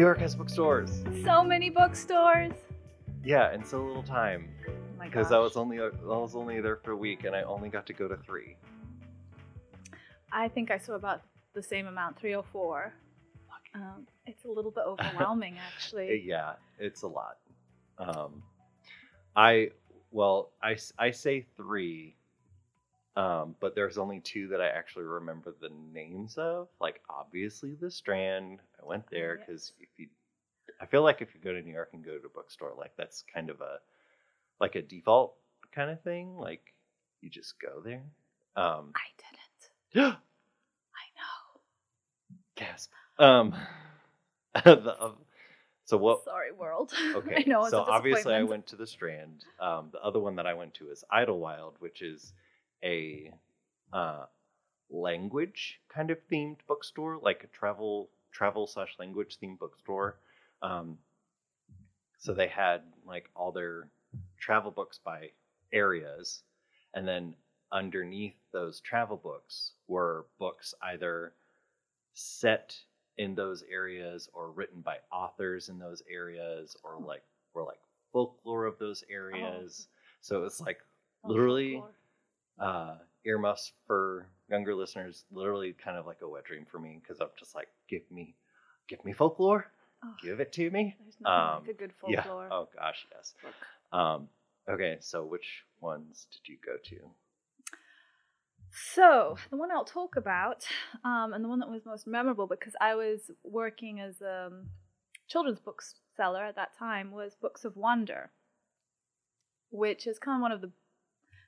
New York has bookstores. So many bookstores. Yeah, and so little time Oh because I was only I was only there for a week, and I only got to go to three. I think I saw about the same amount, three or four. Um, it's a little bit overwhelming, actually. Yeah, it's a lot. Um, I well, I I say three, um, but there's only two that I actually remember the names of. Like obviously the Strand. I went there Yes. because if you, I feel like if you go to New York and go to a bookstore, like that's kind of a like a default kind of thing. Like you just go there. Um, I didn't. I know. gasp. Um, the, uh, so what? Sorry, world. Okay, I know. So obviously I went to the Strand. Um, the other one that I went to is Idlewild, which is a uh, language kind of themed bookstore, like a travel travel slash language themed bookstore. Um, so they had like all their travel books by areas, and then underneath those travel books were books either set in those areas or written by authors in those areas or Oh. like or like folklore of those areas. So it was like Oh, literally folklore. Uh earmuffs for younger listeners, literally kind of like a wet dream for me because I'm just like, give me give me folklore, Oh, give it to me. There's nothing um, like a good Yeah. folklore Oh gosh, yes. Um okay, so which ones did you go to? So the one I'll talk about, um, and the one that was most memorable because I was working as a um, children's bookseller at that time was Books of Wonder, which is kind of one of the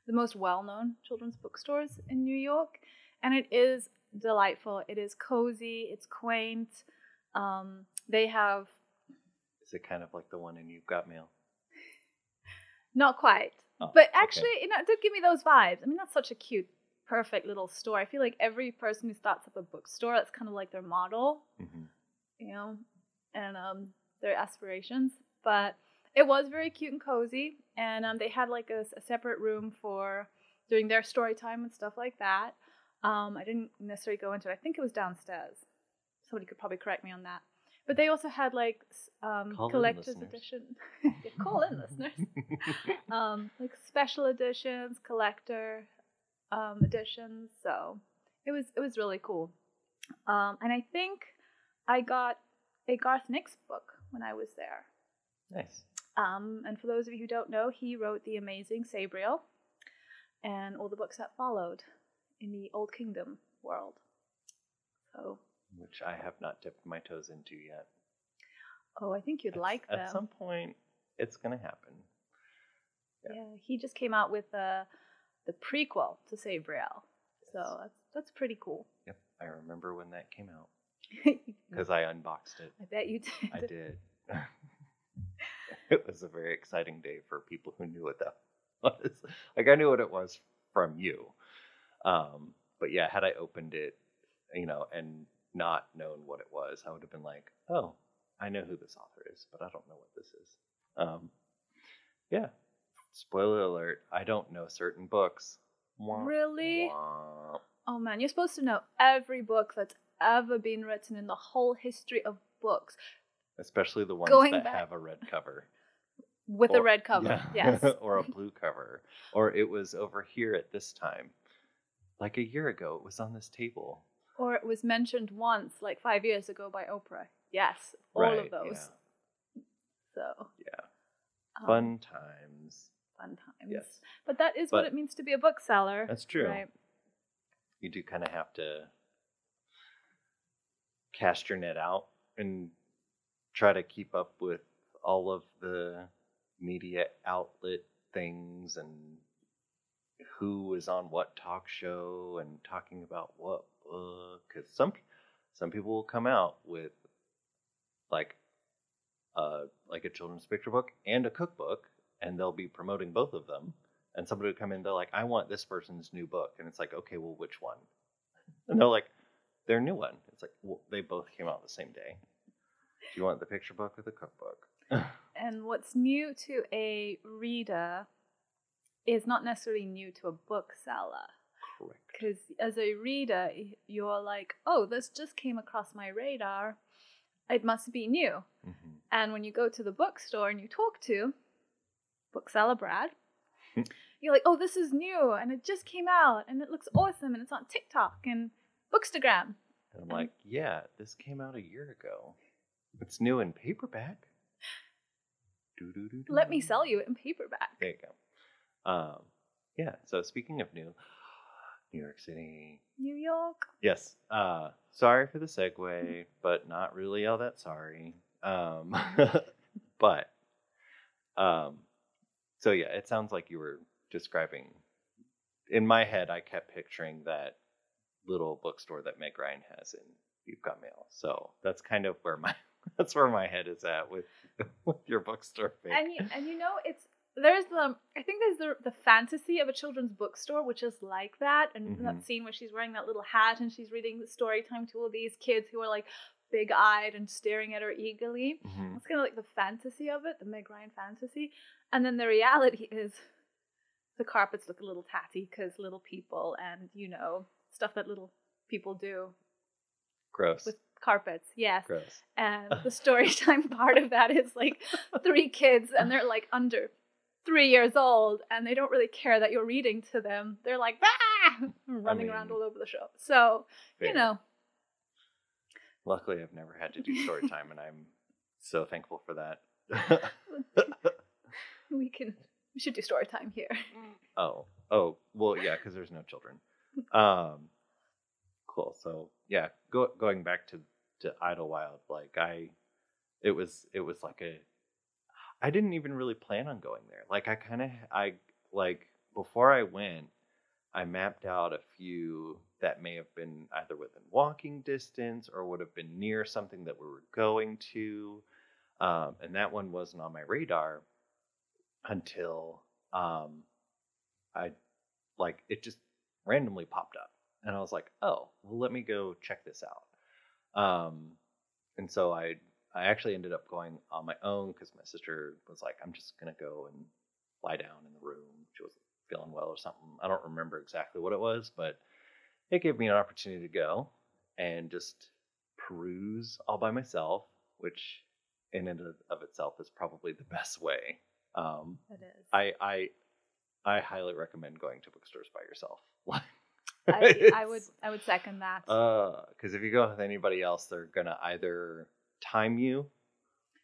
the most well-known children's bookstores in New York, and it is delightful. It is cozy. It's quaint. Um, they have Is it kind of like the one in You've Got Mail? Not quite. Oh, but okay. actually, you know, it did give me those vibes. I mean, that's such a cute, perfect little store. I feel like every person who starts up a bookstore, that's kind of like their model, Mhm. you know, and um, their aspirations. But it was very cute and cozy, and um, they had like a separate room for doing their story time and stuff like that. Um, I didn't necessarily go into it. I think it was downstairs. Somebody could probably correct me on that. But they also had like um, collector's edition. yeah, call in, listeners um, like special editions, collector um, editions. So it was it was really cool. Um, and I think I got a Garth Nix book when I was there. nice. Um, and for those of you who don't know, he wrote The Amazing Sabriel and all the books that followed in the Old Kingdom world. So, Which I have not dipped my toes into yet. oh, I think you'd At like them. At some point, it's gonna happen. yeah. Yeah, he just came out with the the prequel to Sabriel. So that's that's pretty cool. Yep, I remember when that came out because I unboxed it. I bet you did. I did. it was a very exciting day for people who knew what that was. Like I knew what it was from you, um, but yeah, had I opened it, you know, and not known what it was, I would have been like, "Oh, I know who this author is, but I don't know what this is." Um, yeah. Spoiler alert: I don't know certain books. Wah, Really? wah. Oh man, you're supposed to know every book that's ever been written in the whole history of books Especially the ones Going that back- have a red cover. With a red cover. yeah. Yes. or a blue cover. Or it was over here at this time. Like a year ago, it was on this table. or it was mentioned once, like five years ago, by Oprah. Yes, all right. of those. So Yeah. um, Fun times. fun times. Yes. But that is what it means to be a bookseller. That's true. Right. You do kind of have to cast your net out and try to keep up with all of media outlet things and who is on what talk show and talking about what book because some some people will come out with like uh like a children's picture book and a cookbook and they'll be promoting both of them and somebody will come in they're like i want this person's new book and it's like okay well which one? And they're like their new one. It's like well, they both came out the same day. Do you want the picture book or the cookbook And what's new to a reader is not necessarily new to a bookseller. correct Because as a reader, you're like, oh, this just came across my radar. it must be new. Mhm. And when you go to the bookstore and you talk to bookseller Brad, Hmm. you're like, oh, this is new and it just came out and it looks awesome and it's on TikTok and Bookstagram. And I'm And- like, yeah, this came out a year ago. It's new in paperback. Let me sell you it in paperback. There you go. Um, yeah. So speaking of new, New York City. New York. Yes. Uh, sorry for the segue, but not really all that sorry. Um, but um, so yeah, it sounds like you were describing. In my head, I kept picturing that little bookstore that Meg Ryan has in You've Got Mail. So that's kind of where my that's where my head is at with with your bookstore. Pick. And you, and you know, it's there's the I think there's the the fantasy of a children's bookstore, which is like that, and Mhm. that scene where she's wearing that little hat and she's reading the story time to all these kids who are like big eyed and staring at her eagerly. Mhm. It's kind of like the fantasy of it, the Meg Ryan fantasy, and then the reality is the carpets look a little tatty because little people and you know stuff that little people do Gross. with carpets. Yes, Gross. and the story time part of that is like three kids and they're like under three years old and they don't really care that you're reading to them they're like ah! running around mean, all over the show so you know Luckily, I've never had to do story time, and I'm so thankful for that. we can we should do story time here oh, oh, well, yeah, because there's no children. Um, cool. So yeah, go, going back to to Idlewild, like I, it was it was like a, I didn't even really plan on going there. Like I kind of I like before I went, I mapped out a few that may have been either within walking distance or would have been near something that we were going to. Um, and that one wasn't on my radar until um, I like it just randomly popped up. And I was like, oh, well, let me go check this out. Um, and so I I actually ended up going on my own because my sister was like, I'm just gonna go and lie down in the room. She wasn't feeling well or something. I don't remember exactly what it was, but it gave me an opportunity to go and just peruse all by myself, which in and of- of itself is probably the best way. Um, it is I I I highly recommend going to bookstores by yourself. I, I would i would second that Uh, because if you go with anybody else, they're gonna either time you,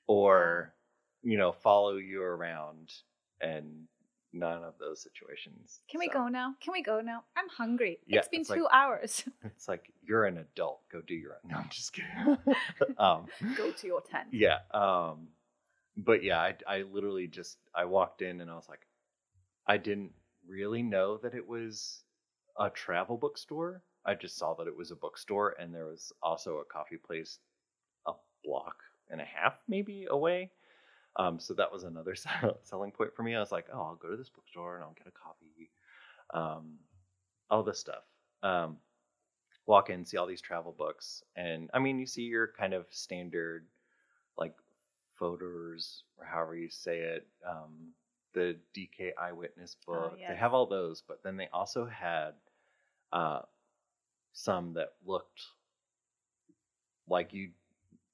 or you know follow you around, and none of those situations. can we go now can we go now i'm hungry Yeah, it's been it's like- two hours It's like you're an adult. Go do your own. No, I'm just kidding. um, go to your tent yeah. Um, but yeah, I I literally just I walked in and I was like, I didn't really know that it was a travel bookstore. I just saw that it was a bookstore and there was also a coffee place a block and a half maybe away. Um, so that was another selling point for me. I was like, oh, I'll go to this bookstore and I'll get a coffee, um, all this stuff. Um, walk in, see all these travel books, and I mean, you see your kind of standard like Fodor's or however you say it. Um, the DK Eyewitness Oh, book. They have all those, but then they also had uh, some that looked like you,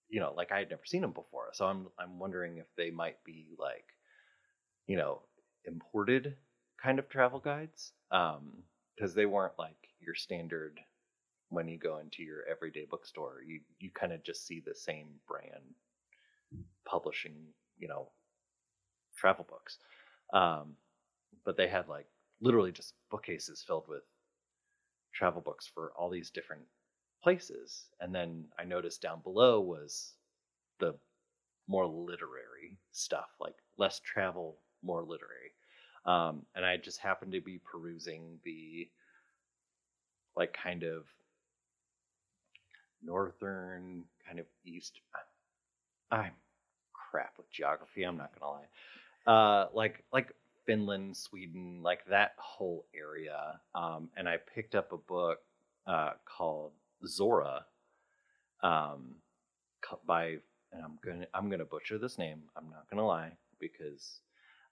you know, like I had never seen them before. So I'm I'm wondering if they might be like, you know, imported kind of travel guides, Um, because they weren't like your standard when you go into your everyday bookstore. You you kind of just see the same brand publishing, you know, travel books. Um, but they had like literally just bookcases filled with travel books for all these different places. And then I noticed down below was the more literary stuff, like less travel, more literary. Um, and I just happened to be perusing the like kind of northern, kind of east. I'm crap with geography. I'm not gonna lie. Uh, like like Finland, Sweden, like that whole area. Um, and I picked up a book uh, called Zora, um, by and I'm gonna I'm gonna butcher this name. I'm not gonna lie because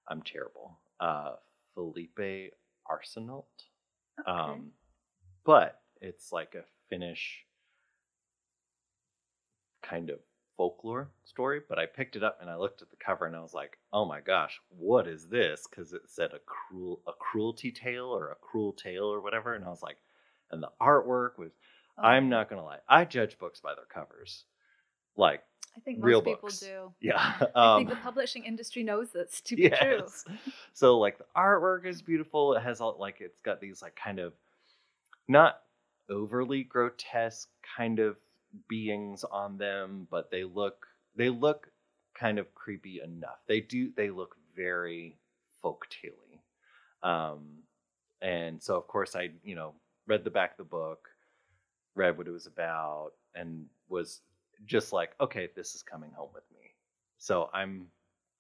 I'm terrible. Uh, Felipe Arsenault. Um, but it's like a Finnish kind of folklore story, but I picked it up and I looked at the cover and I was like, "Oh my gosh, what is this?" Because it said a cruel a cruelty tale or a cruel tale or whatever, and I was like, and the artwork was. Oh, I'm not gonna lie, I judge books by their covers, like I think most real people books. do. yeah. I Um, think the publishing industry knows this to be true. So like the artwork is beautiful. It has all like it's got these like kind of not overly grotesque kind of beings on them, but they look they look kind of creepy enough. They do they look very folktale-y. Um and so of course I, you know, read the back of the book, read what it was about, and was just like, okay, this is coming home with me. So I'm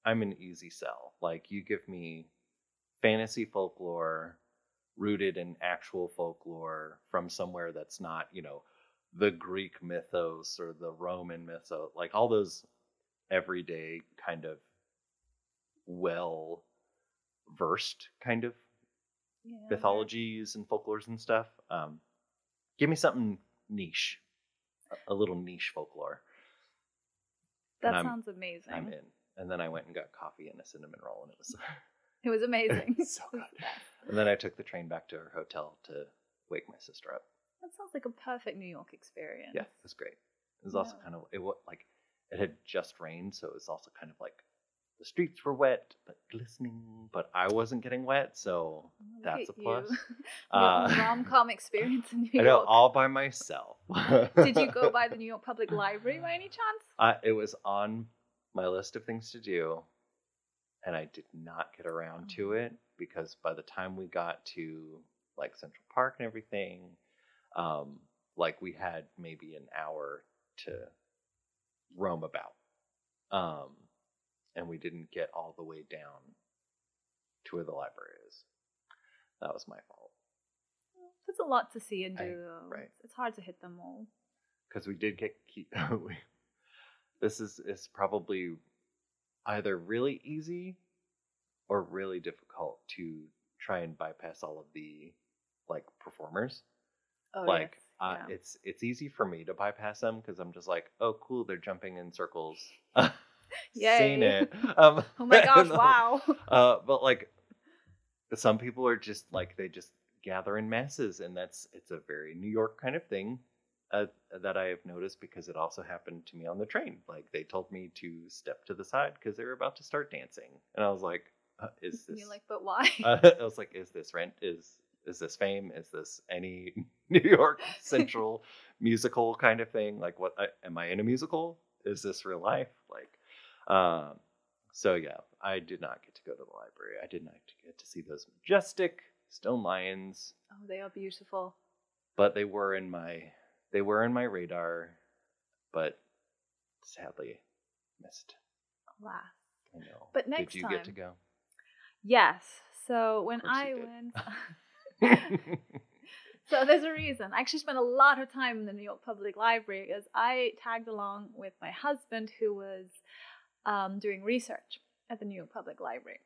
I'm an easy sell. Like you give me fantasy folklore rooted in actual folklore from somewhere that's not, you know, the Greek mythos or the Roman mythos, like all those everyday kind of well versed kind of Yeah, mythologies and folklores and stuff. Um, give me something niche, a- a little niche folklore. That sounds amazing. I'm in. And then I went and got coffee and a cinnamon roll, and it was. It was amazing. So good. and then I took the train back to her hotel to wake my sister up. That sounds like a perfect New York experience. Yeah, it was great. It was also kind of it was like it had just rained, so it was also kind of like the streets were wet but glistening, but I wasn't getting wet, so Oh, look that's a plus. Uh, rom com experience in New I know York. all by myself. Did you go by the New York Public Library by any chance? I, it was on my list of things to do, and I did not get around to Oh. it because by the time we got to like Central Park and everything, um, like we had maybe an hour to roam about, um, and we didn't get all the way down to where the library is. That was my fault There's a lot to see and do. I- though. right. It's- hard to hit them all. because we did get we, this is is probably either really easy or really difficult to try and bypass all of the like performers. Oh, like yes. uh, yeah. it's it's easy for me to bypass them because I'm just like, oh cool, they're jumping in circles. Seen it. Um, Oh my gosh! Wow. Uh, but like some people are just like they just gather in masses, and that's it's a very New York kind of thing uh, that I have noticed because it also happened to me on the train. Like they told me to step to the side because they were about to start dancing, and I was like, uh, "Is this?" You're like, but why? uh, I was like, "Is this rent? Is is this fame? Is this any New York Central musical kind of thing? Like, what I, am I in a musical? Is this real life? Like, um, so yeah, I did not get to go to the library. I did not get to see those majestic stone lions, oh, they are beautiful. but they were in my they were in my radar, but sadly missed. Alas. I know. But next did you get to time- go? Yes. So when I went. So there's a reason. I actually spent a lot of time in the New York Public Library because I tagged along with my husband who was um, doing research at the New York Public Library.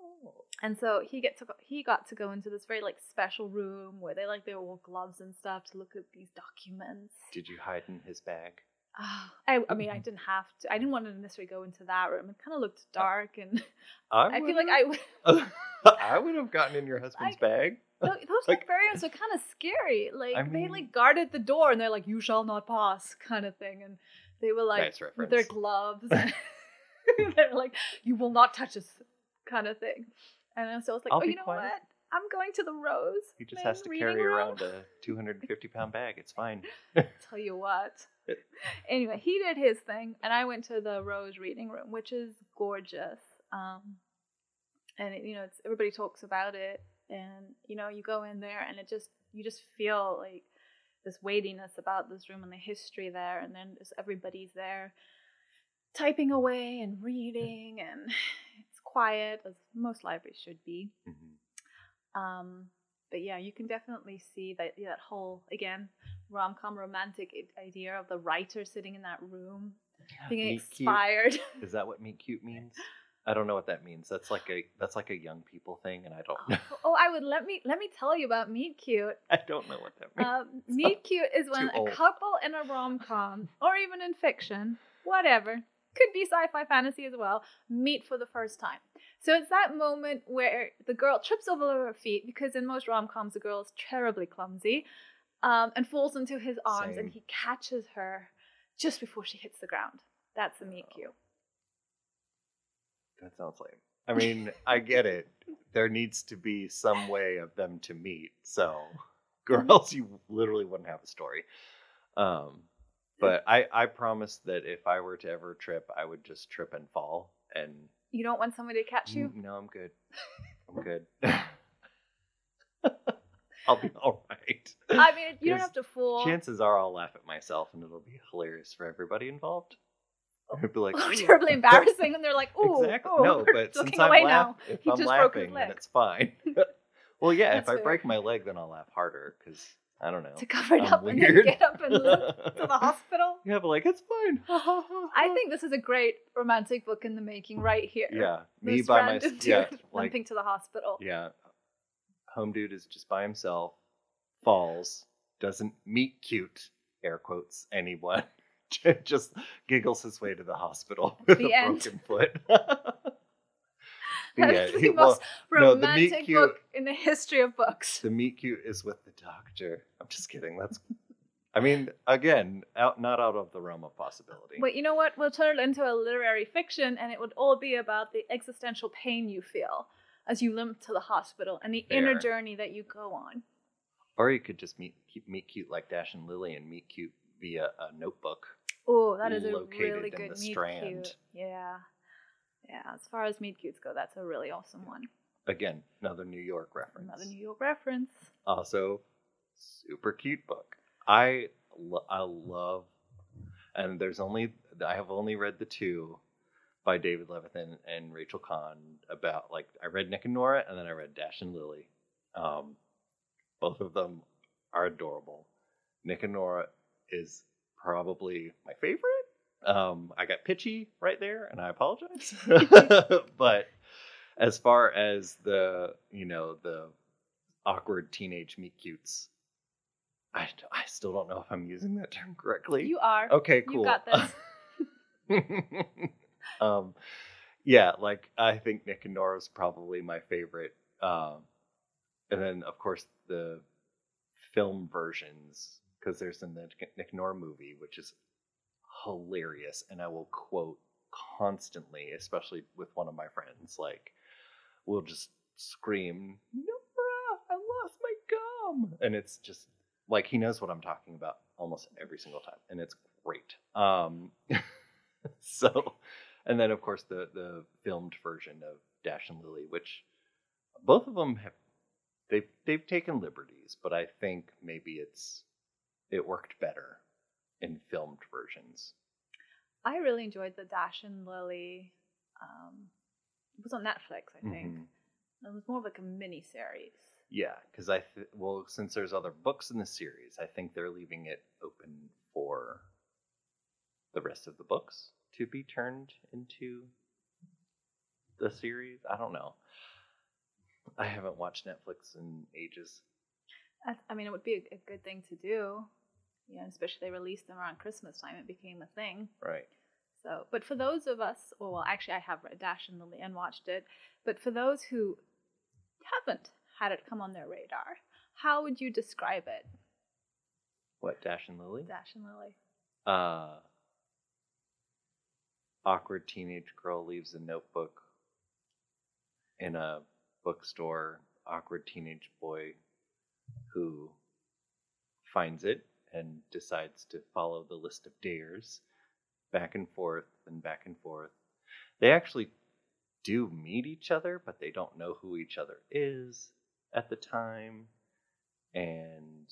oh. And so he get to go, he got to go into this very like special room where they like they wore gloves and stuff to look at these documents. Did you hide in his bag? Ah, I, I mean, I didn't have to. I didn't want to necessarily go into that room. It kind of looked dark, and I feel like I would. I would have gotten in your husband's bag. Those Like- librarians are kind of scary. Like I they mean- like guarded the door and they're like, "You shall not pass," kind of thing, and they were like Nice with their gloves. they're like, "You will not touch us," kind of thing. And so I was like, I'll "Oh, you know quiet." what? I'm going to the Rose." He just has to carry room." around a 250 pound bag. It's fine. Tell you what. anyway, he did his thing, and I went to the Rose reading room, which is gorgeous. Um, and it, you know, it's everybody talks about it, and you know, you go in there, and it just you just feel like this weightiness about this room and the history there, and then just everybody's there typing away and reading, and it's quiet as most libraries should be. Mhm. Um, but yeah, you can definitely see that yeah, that whole again rom com romantic idea of the writer sitting in that room being Meet cute. inspired. Is that what meet cute means? I don't know what that means. That's like a that's like a young people thing, and I don't know. oh, I would let me let me tell you about Meet Cute. I don't know what that means. Um, Meet Cute is when a couple in a rom com or even in fiction whatever. Could be sci-fi fantasy as well. Meet for the first time. So it's that moment where the girl trips over her feet because in most rom-coms the girl is terribly clumsy, um, and falls into his arms, and he catches her just before she hits the ground. That's the meet cute. That sounds lame. I mean, I get it. There needs to be some way of them to meet. So, or else you literally wouldn't have a story. Um, but I, I promised that if I were to ever trip, I would just trip and fall. And You don't want somebody to catch you? No, I'm good. I'm good. I'll be all right. I mean, you don't have to fool. Chances are I'll laugh at myself, and it'll be hilarious for everybody involved. Oh. It'd be like Oh, terribly embarrassing, and they're like, "Ooh, Exactly. ooh, no, but since I'm away laugh- now." if He I'm just broke his laughing, then it's fine. well, yeah, if I fair. break my leg, then I'll laugh harder because I don't know. to cover it I'm up and then get up and to the hospital. yeah, but like it's fine. I think this is a great romantic book in the making right here. Yeah, me This by my yeah, like limping to the hospital. yeah, home dude is just by himself, falls, doesn't meet cute air quotes anyone, just giggles his way to the hospital with The a end. broken foot. The That's the well, most no, the meet romantic cute- book in the history of books. The meet cute is with the doctor. I'm just kidding. That's, I mean, again, out not out of the realm of possibility. But you know what? We'll turn it into a literary fiction, and it would all be about the existential pain you feel as you limp to the hospital and the inner journey that you go on. Or you could just meet keep meet cute like Dash and Lily and meet cute via a notebook. Oh, that is a Located really in good the meet Strand. cute. Yeah. Yeah, as far as meet cutes go, that's a really awesome one. Again, another New York reference. Another New York reference. Also, super cute book. I lo- I love, and there's only I have only read the two by David Levithan and Rachel Cohn about like I read Nick and Norah and then I read Dash and Lily. Um, both of them are adorable. Nick and Norah is probably my favorite. Um, I got pitchy right there, and I apologize. but as far as the you know the awkward teenage meet cutes, I I still don't know if I'm using that term correctly. You are. okay, cool. You got this. um, yeah, like I think Nick and Norah's probably my favorite. Um, and then of course the film versions because there's the Nick, Nick and Norah movie, which is hilarious, and I will quote constantly, especially with one of my friends. Like, we'll just scream, "Norah, I lost my gum," and it's just like he knows what I'm talking about almost every single time, and it's great. Um, so, and then of course the the filmed version of Dash and Lily, which both of them have they've they've taken liberties, but I think maybe it's it worked better in filmed versions. I really enjoyed the Dash and Lily. Um, it was on Netflix, I think. Mhm. It was more of like a mini series. Yeah, because I th- well, since there's other books in the series, I think they're leaving it open for the rest of the books to be turned into the series. I don't know. I haven't watched Netflix in ages. I, mean, it would be a, good thing to do. Yeah, especially they released them around Christmas time. It became a thing. Right. So, but for those of us, or well, actually, I have read Dash and Lily and watched it. But for those who haven't had it come on their radar, how would you describe it, What Dash and Lily? Dash and Lily? Uh, awkward teenage girl leaves a notebook in a bookstore. Awkward teenage boy who finds it and decides to follow the list of dares back and forth and back and forth. They actually do meet each other, but they don't know who each other is at the time. And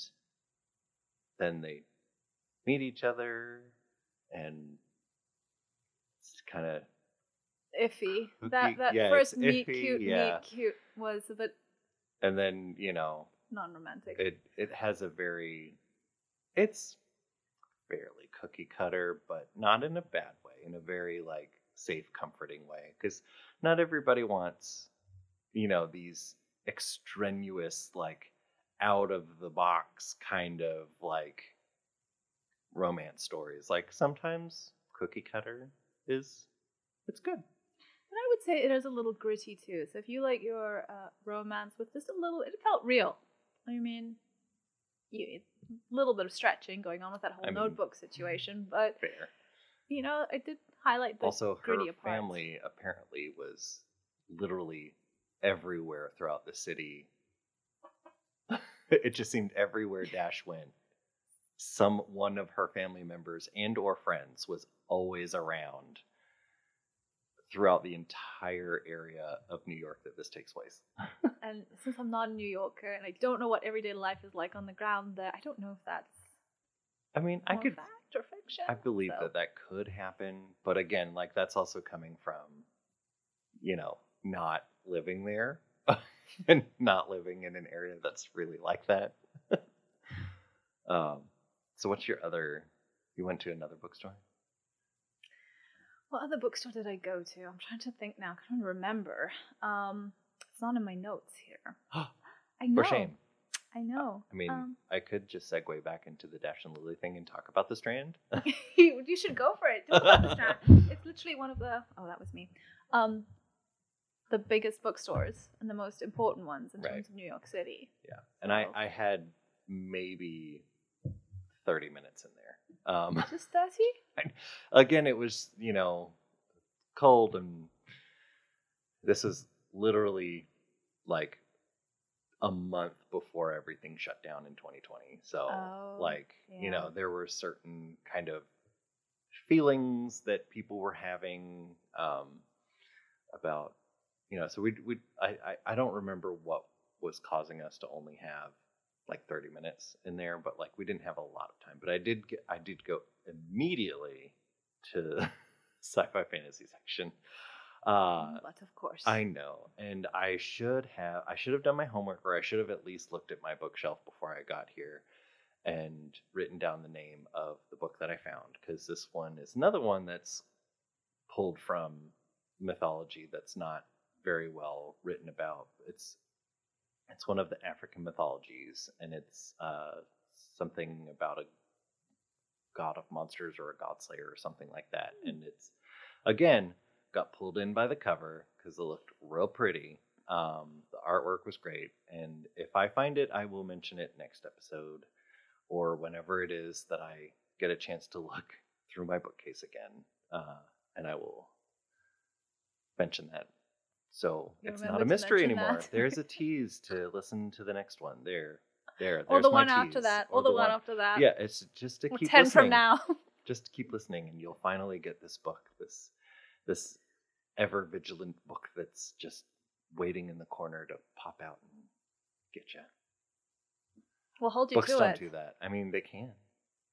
then they meet each other and kind of Iffy. Hooky- That that yeah, first meet iffy, cute, yeah. meet cute was a bit and then you know non-romantic. it it has a very it's fairly cookie cutter but not in a bad way in a very like safe comforting way because not everybody wants you know these extraneous like out of the box kind of like romance stories like sometimes cookie cutter is it's good. And I would say it is a little gritty too. So if you like your uh, romance with just a little, it felt real. I mean, you, a little bit of stretching going on with that whole I mean- notebook situation, but Fair. you know, I did highlight the also, her grittier parts. family apparently was literally everywhere throughout the city. it just seemed everywhere Dash went. Some one of her family members and or friends was always around throughout the entire area of New York that this takes place. And since I'm not a New Yorker and I don't know what everyday life is like on the ground there, I don't know if that's I mean, I could fact or fiction. I believe so. that that could happen, but again, like that's also coming from, you know, not living there and not living in an area that's really like that. um, so what's your other? You went to another bookstore. What other bookstore did I go to? I'm trying to think now. I can't remember. Um, it's not in my notes here. I know. For shame. I know. I mean, um, I could just segue back into the Dash and Lily thing and talk about the Strand. you, should go for it. Talk about the Strand. It's literally one of the. Oh, that was me. Um, the biggest bookstores and the most important ones in Right. terms of New York City. Yeah, and I I had maybe thirty minutes in there. Um, Just thirty. again, it was you know cold and this is literally like a month before everything shut down in 2020. So Oh, like you know there were certain kind of feelings that people were having um, about you know so we we I I don't remember what was causing us to only have like 30 minutes in there but like we didn't have a lot of time but I did get I did go immediately to sci-fi fantasy section uh but of course. I know, and I should have I should have done my homework, or I should have at least looked at my bookshelf before I got here, and written down the name of the book that I found, because this one is another one that's pulled from mythology that's not very well written about. It's it's one of the African mythologies, and it's uh, something about a god of monsters or a god slayer or something like that, and it's again got pulled in by the cover because it looked real pretty. Um, the artwork was great, and if I find it, I will mention it next episode or whenever it is that I get a chance to look through my bookcase again, uh, and I will mention that. So You'll it's not a mystery anymore. There's a tease to listen to the next one. There, there. or the one after that. Or Or the, one, after that. Yeah, it's just to keep ten listening from now. just keep listening and you'll finally get this book this this ever vigilant book that's just waiting in the corner to pop out and get you we'll hold you books to don't it. do that i mean they can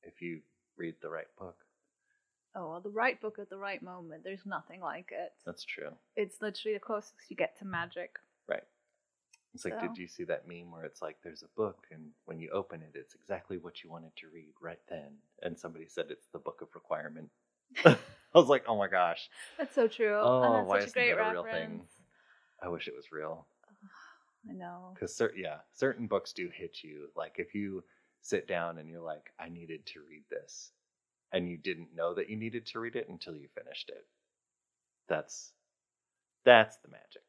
if you read the right book Oh, well, the right book at the right moment. There's nothing like it. that's true It's literally the closest you get to magic. right it's like So- did you see that meme where it's like there's a book and when you open it it's exactly what you wanted to read right then and somebody said it's the book of requirement i was like oh my gosh That's so true. Oh, and that's why such a isn't great that a real reference. thing? i wish it was real I know. because cer- yeah certain books do hit you like if you sit down and you're like i needed to read this and you didn't know that you needed to read it until you finished it that's that's the magic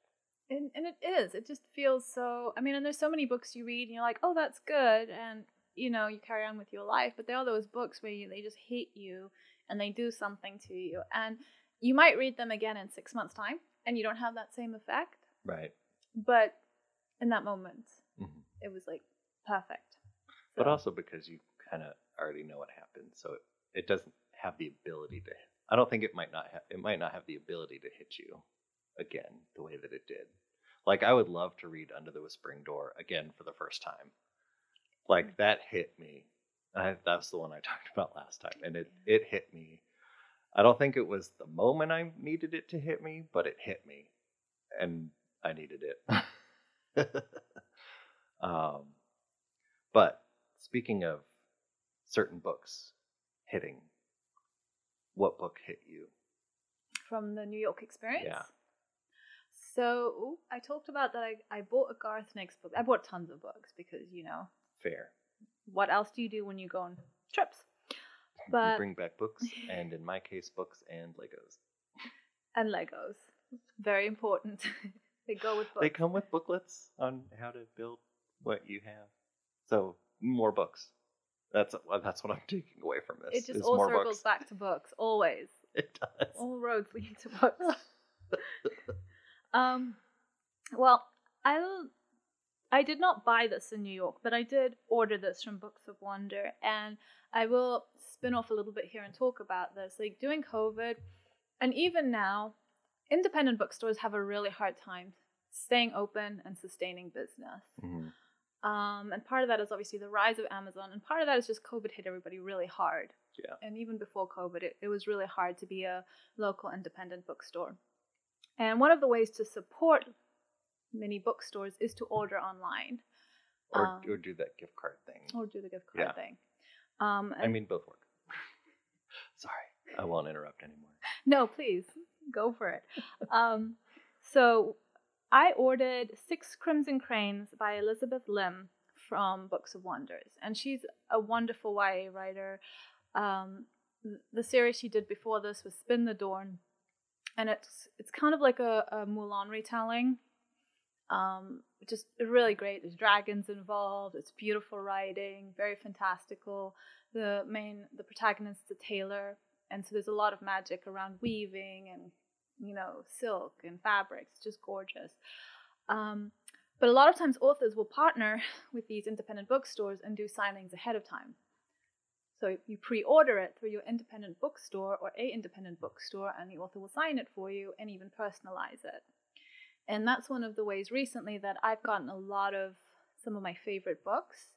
And, and it is. It just feels so. I mean, and there's so many books you read and you're like, oh, that's good. And, you know, you carry on with your life. But there are those books where you, they just hit you and they do something to you. And you might read them again in six months' time and you don't have that same effect. right But in that moment, Mhm. it was like perfect. but also because you kind of already know what happened so it, it doesn't have the ability to i don't think it might not have it might not have the ability to hit you again the way that it did. Like i would love to read under the whispering door again for the first time. Like that hit me. I, that's the one i talked about last time and it it hit me. I don't think it was the moment i needed it to hit me but it hit me and i needed it. Um but speaking of certain books hitting, what book hit you? from the New York experience. Yeah. So ooh, I talked about that. I, I bought a Garth Nix book. I bought tons of books because you know Fair. what else do you do when you go on trips? But bring back books, and in my case, books and Legos. and Legos, very important. they go with books. They come with booklets on how to build what you have. So more books. That's that's what I'm taking away from this. it just all more circles books. back to books, always. It does. All roads lead to books. um, well, I I did not buy this in New York, but I did order this from Books of Wonder, and I will spin off a little bit here and talk about this. Like during COVID, and even now, independent bookstores have a really hard time staying open and sustaining business. Mhm. Um, and part of that is obviously the rise of Amazon, and part of that is just COVID hit everybody really hard. Yeah. And even before COVID, it, it was really hard to be a local independent bookstore. And one of the ways to support many bookstores is to order online Or Um, or do that gift card thing. or do the gift card Yeah. thing. Um, I mean, both work. Sorry, I won't interrupt anymore. No, please go for it. um, so I ordered Six Crimson Cranes by Elizabeth Lim from Books of Wonders, and she's a wonderful YA writer. Um, the series she did before this was Spin the Dawn, and it's it's kind of like a, a Mulan retelling. Um, just really great. There's dragons involved. It's beautiful writing, very fantastical. The main the protagonist is a tailor, and so there's a lot of magic around weaving and you know silk and fabrics just gorgeous. Um, but a lot of times authors will partner with these independent bookstores and do signings ahead of time. So you pre-order it through your independent bookstore or a independent bookstore and the author will sign it for you and even personalize it. And that's one of the ways recently that i've gotten a lot of some of my favorite books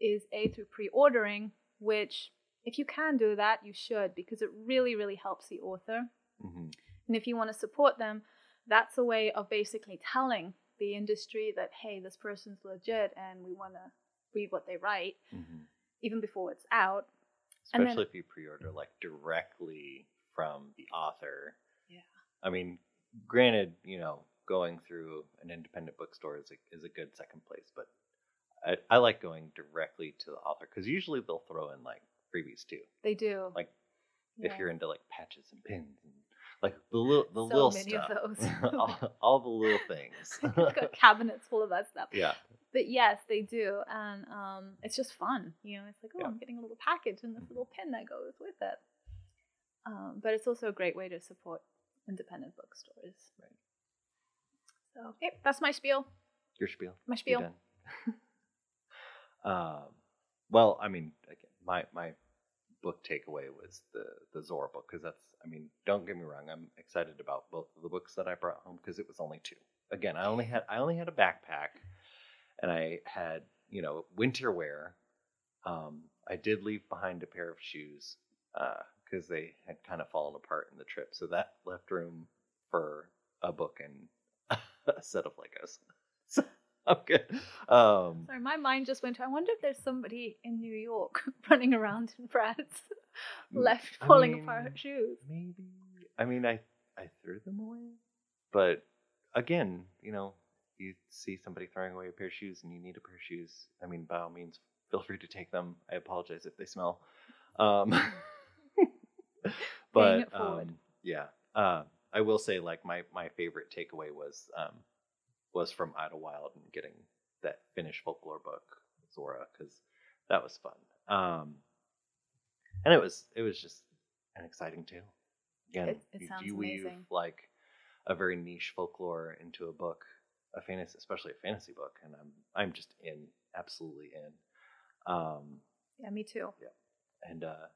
is a through pre-ordering which if you can do that, you should because it really, really helps the author. hmm And if you want to support them, that's a way of basically telling the industry that, hey, this person's legit and we want to read what they write hmm even before it's out. Especially then- if you pre-order like directly from the author. Yeah. I mean, granted, you know, going through an independent bookstore is a, is a good second place, but I, I like going directly to the author because usually they'll throw in like freebies too. They do. Like Yeah. if you're into like patches and pins and like the little the So little many of stuff, those. all, all the little things. Got cabinets full of that stuff. yeah, But yes, they do. And um, it's just fun. You know, it's like, oh, Yeah. I'm getting a little package and this little pin that goes with it. Um, but it's also a great way to support independent bookstores. Right. So, yep, that's my spiel. your spiel. My spiel. um, well, I mean, again, my my book takeaway was the the Zora book because that's. I mean, don't get me wrong. I'm excited about both of the books that I brought home because it was only two. Again, I only had I only had a backpack, and I had you know winter wear. Um, I did leave behind a pair of shoes because they had kind of fallen apart in the trip, so that left room for a book and a set of Legos. I'm good. Um, Sorry, my mind just went to I wonder if there's somebody in New York running around in France left I falling mean, apart shoes. Maybe. I mean, I I threw them away, but again, you know, you see somebody throwing away a pair of shoes and you need a pair of shoes. I mean, by all means, feel free to take them. I apologize if they smell. Um, but um, yeah, uh, I will say, like my my favorite takeaway was um, was from Idlewild and getting that Finnish folklore book Zora because that was fun. Um, and it was it was just an exciting tale. Again, It- it you, you weave amazing. like a very niche folklore into a book, a fantasy, especially a fantasy book, and I'm I'm just in, absolutely in. Um, Yeah, me too. Yeah, and uh,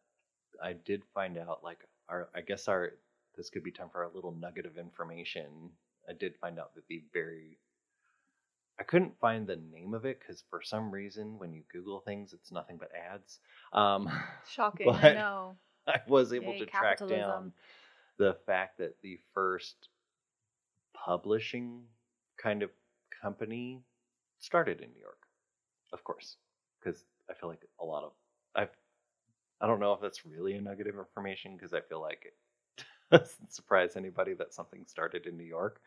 I did find out like our I guess our this could be time for a little nugget of information. I did find out that the very I couldn't find the name of it because for some reason when you Google things it's nothing but ads. Um, Shocking, I know. I was able Yay, to track down the fact that the first publishing kind of company started in New York, of course, because I feel like a lot of I've I don't know if that's really a nugget of information because I feel like it doesn't surprise anybody that something started in New York.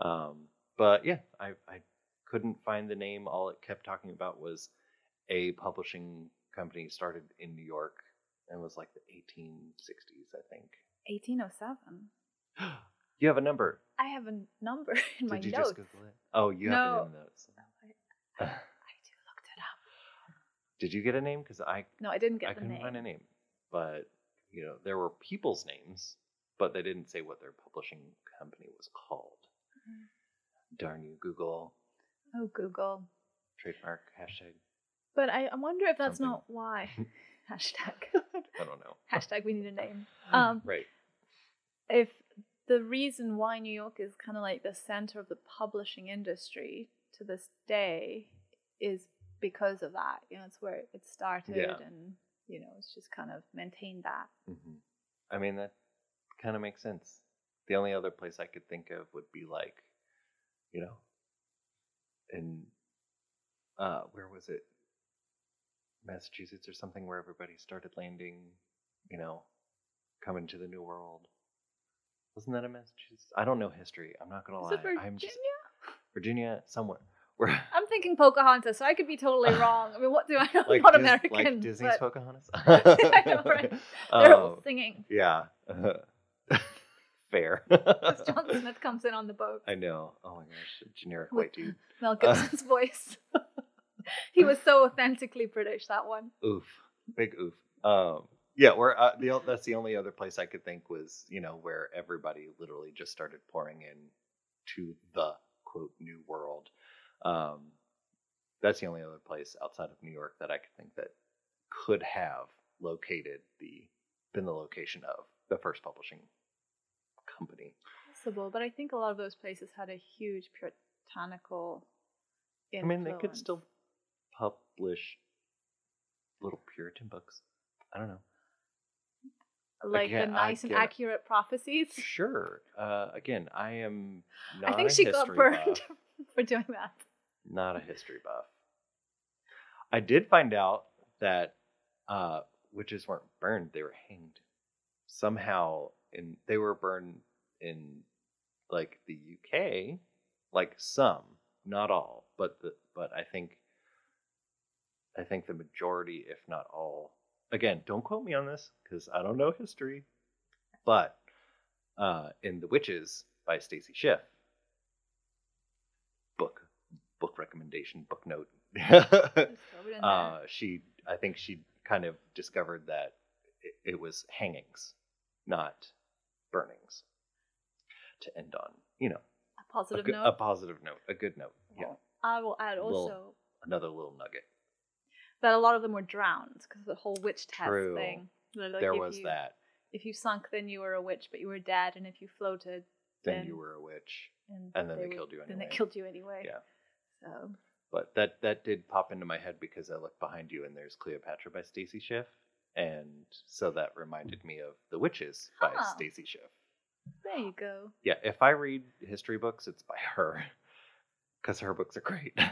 Um, but yeah, I I couldn't find the name. All it kept talking about was a publishing company started in New York and was like the 1860s, I think. 1807. you have a number. I have a number in my Did you notes. just Google it? Oh, you have it No. in the notes. I, I do looked it up. Did you get a name? Because I No, I didn't I get the couldn't name. find a name, but you know there were people's names, but they didn't say what their publishing company was called. Mhm. Darn you, Google Oh, Google. trademark hashtag. But I, I wonder if that's Something. not why. Hashtag. I don't know. Hashtag we need a name. Um, right. if the reason why New York is kind of like the center of the publishing industry to this day is because of that. You know, it's where it started Yeah. and, you know, it's just kind of maintained that. hmm I mean that kind of makes sense. The only other place I could think of would be like, you know, in uh, where was it? Massachusetts or something where everybody started landing, you know, coming to the new world. Wasn't that in Massachusetts? I don't know history. I'm not gonna Is lie. it Virginia? I'm just Virginia somewhere. Where I'm thinking Pocahontas, so I could be totally wrong. I mean, what do I know? like I'm Dis- American. like Disney's but Pocahontas. I know, right? they're all Um, singing yeah. Fair. John Smith comes in on the boat. I know. Oh my gosh, generic With- white dude. Mel Uh. Voice. he was so authentically British, that one. Oof, big oof. Um, yeah, where uh, the that's the only other place I could think was you know where everybody literally just started pouring in to the quote new world. Um, that's the only other place outside of New York that I could think that could have located the been the location of the first publishing company. Possible, but I think a lot of those places had a huge puritanical I mean, they could still publish little Puritan books. I don't know. like Again, the nice and accurate prophecies. Sure. Uh, again, I am not I think she got burned for doing that. Not a history buff. I did find out that uh, witches weren't burned; they were hanged. Somehow, in they were burned in like the UK, like some, not all, but the but I think I think the majority, if not all. Again, don't quote me on this because I don't know history, but uh, in The Witches by Stacy Schiff, book book recommendation, book note. Just throw it in uh, she, I think she kind of discovered that it, it was hangings, not burnings. To end on, you know, a a, positive good- note. a positive note, a good note. Yeah, I will add Little- also another little nugget. that a lot of them were drowned because the whole witch test True. thing. Like, there if was you, that. If you sunk, then you were a witch, but you were dead, and if you floated, Then then- you were a witch. and, And then they would- killed you anyway. Then they killed you anyway. Yeah. So But that that did pop into my head because I looked behind you and there's Cleopatra by Stacy Schiff, and so that reminded me of The Witches by ah. Huh. Stacy Schiff. There you go. Yeah, if I read history books, it's by her because her books are great.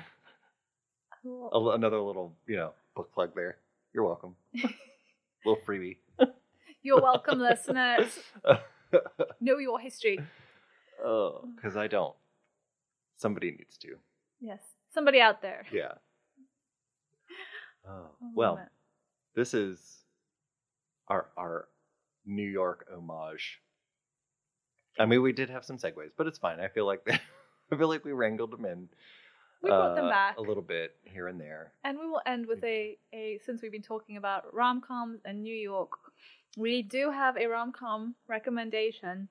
Cool. A l- Another little, you know, book plug there. You're welcome. little freebie. You're welcome, listeners. Know your history. oh, mm. because I don't. Somebody needs to. Yes, somebody out there. Yeah. Oh, Oh, well, this is our our New York homage. I mean, we did have some segues, but it's fine. I feel like I feel like we wrangled them in. we brought them uh, back, a little bit here and there. and we will end with a a. Since we've been talking about rom coms and New York, we do have a rom com recommendation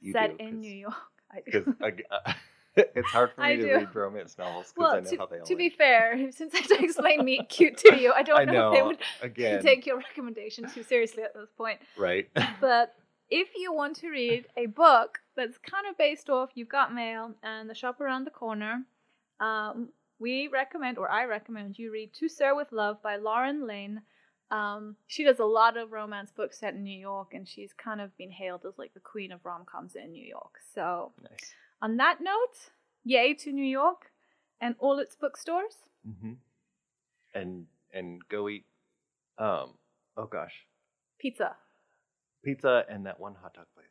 You set do, in New York. I do. because uh, it's hard for me I to do. read romance novels because Well, I know to, how they all to be end. fair, since I had to explain Meet Cute to you, I don't I know, if they would Again, take your recommendation too seriously at this point. right? But if you want to read a book that's kind of based off You've Got Mail and The Shop Around the Corner, um, we recommend, or I recommend, you read To Sir with Love by Lauren Layne. Um, she does a lot of romance books set in New York, and she's kind of been hailed as like the queen of rom coms in New York. So, nice. on that note, yay to New York and all its bookstores. hmm And and go eat. Um. Oh gosh, Pizza pizza and that one hot dog place.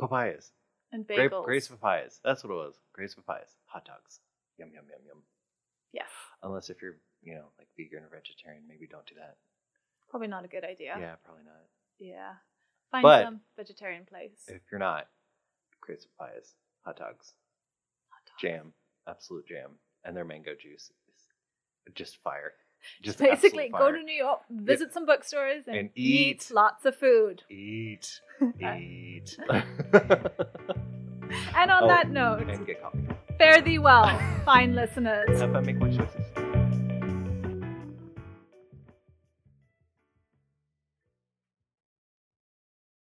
Papayas. and Grape, bagels. Gray's Papayas. That's what it was. Gray's Papayas. Hot dogs. Yum yum yum yum. Yes. Unless if you're you know like vegan or vegetarian, maybe don't do that. Probably not a good idea. Yeah, probably not. Yeah. Find But- some vegetarian place. If you're not, create some pies, hot dogs, jam, absolute jam, and their mango juice is just fire. Just Basically, go to New York, visit some bookstores, and, And eat. eat. lots of food. eat, eat, And on Oh, that note, fare thee well, fine listeners. Have fun, make one choices.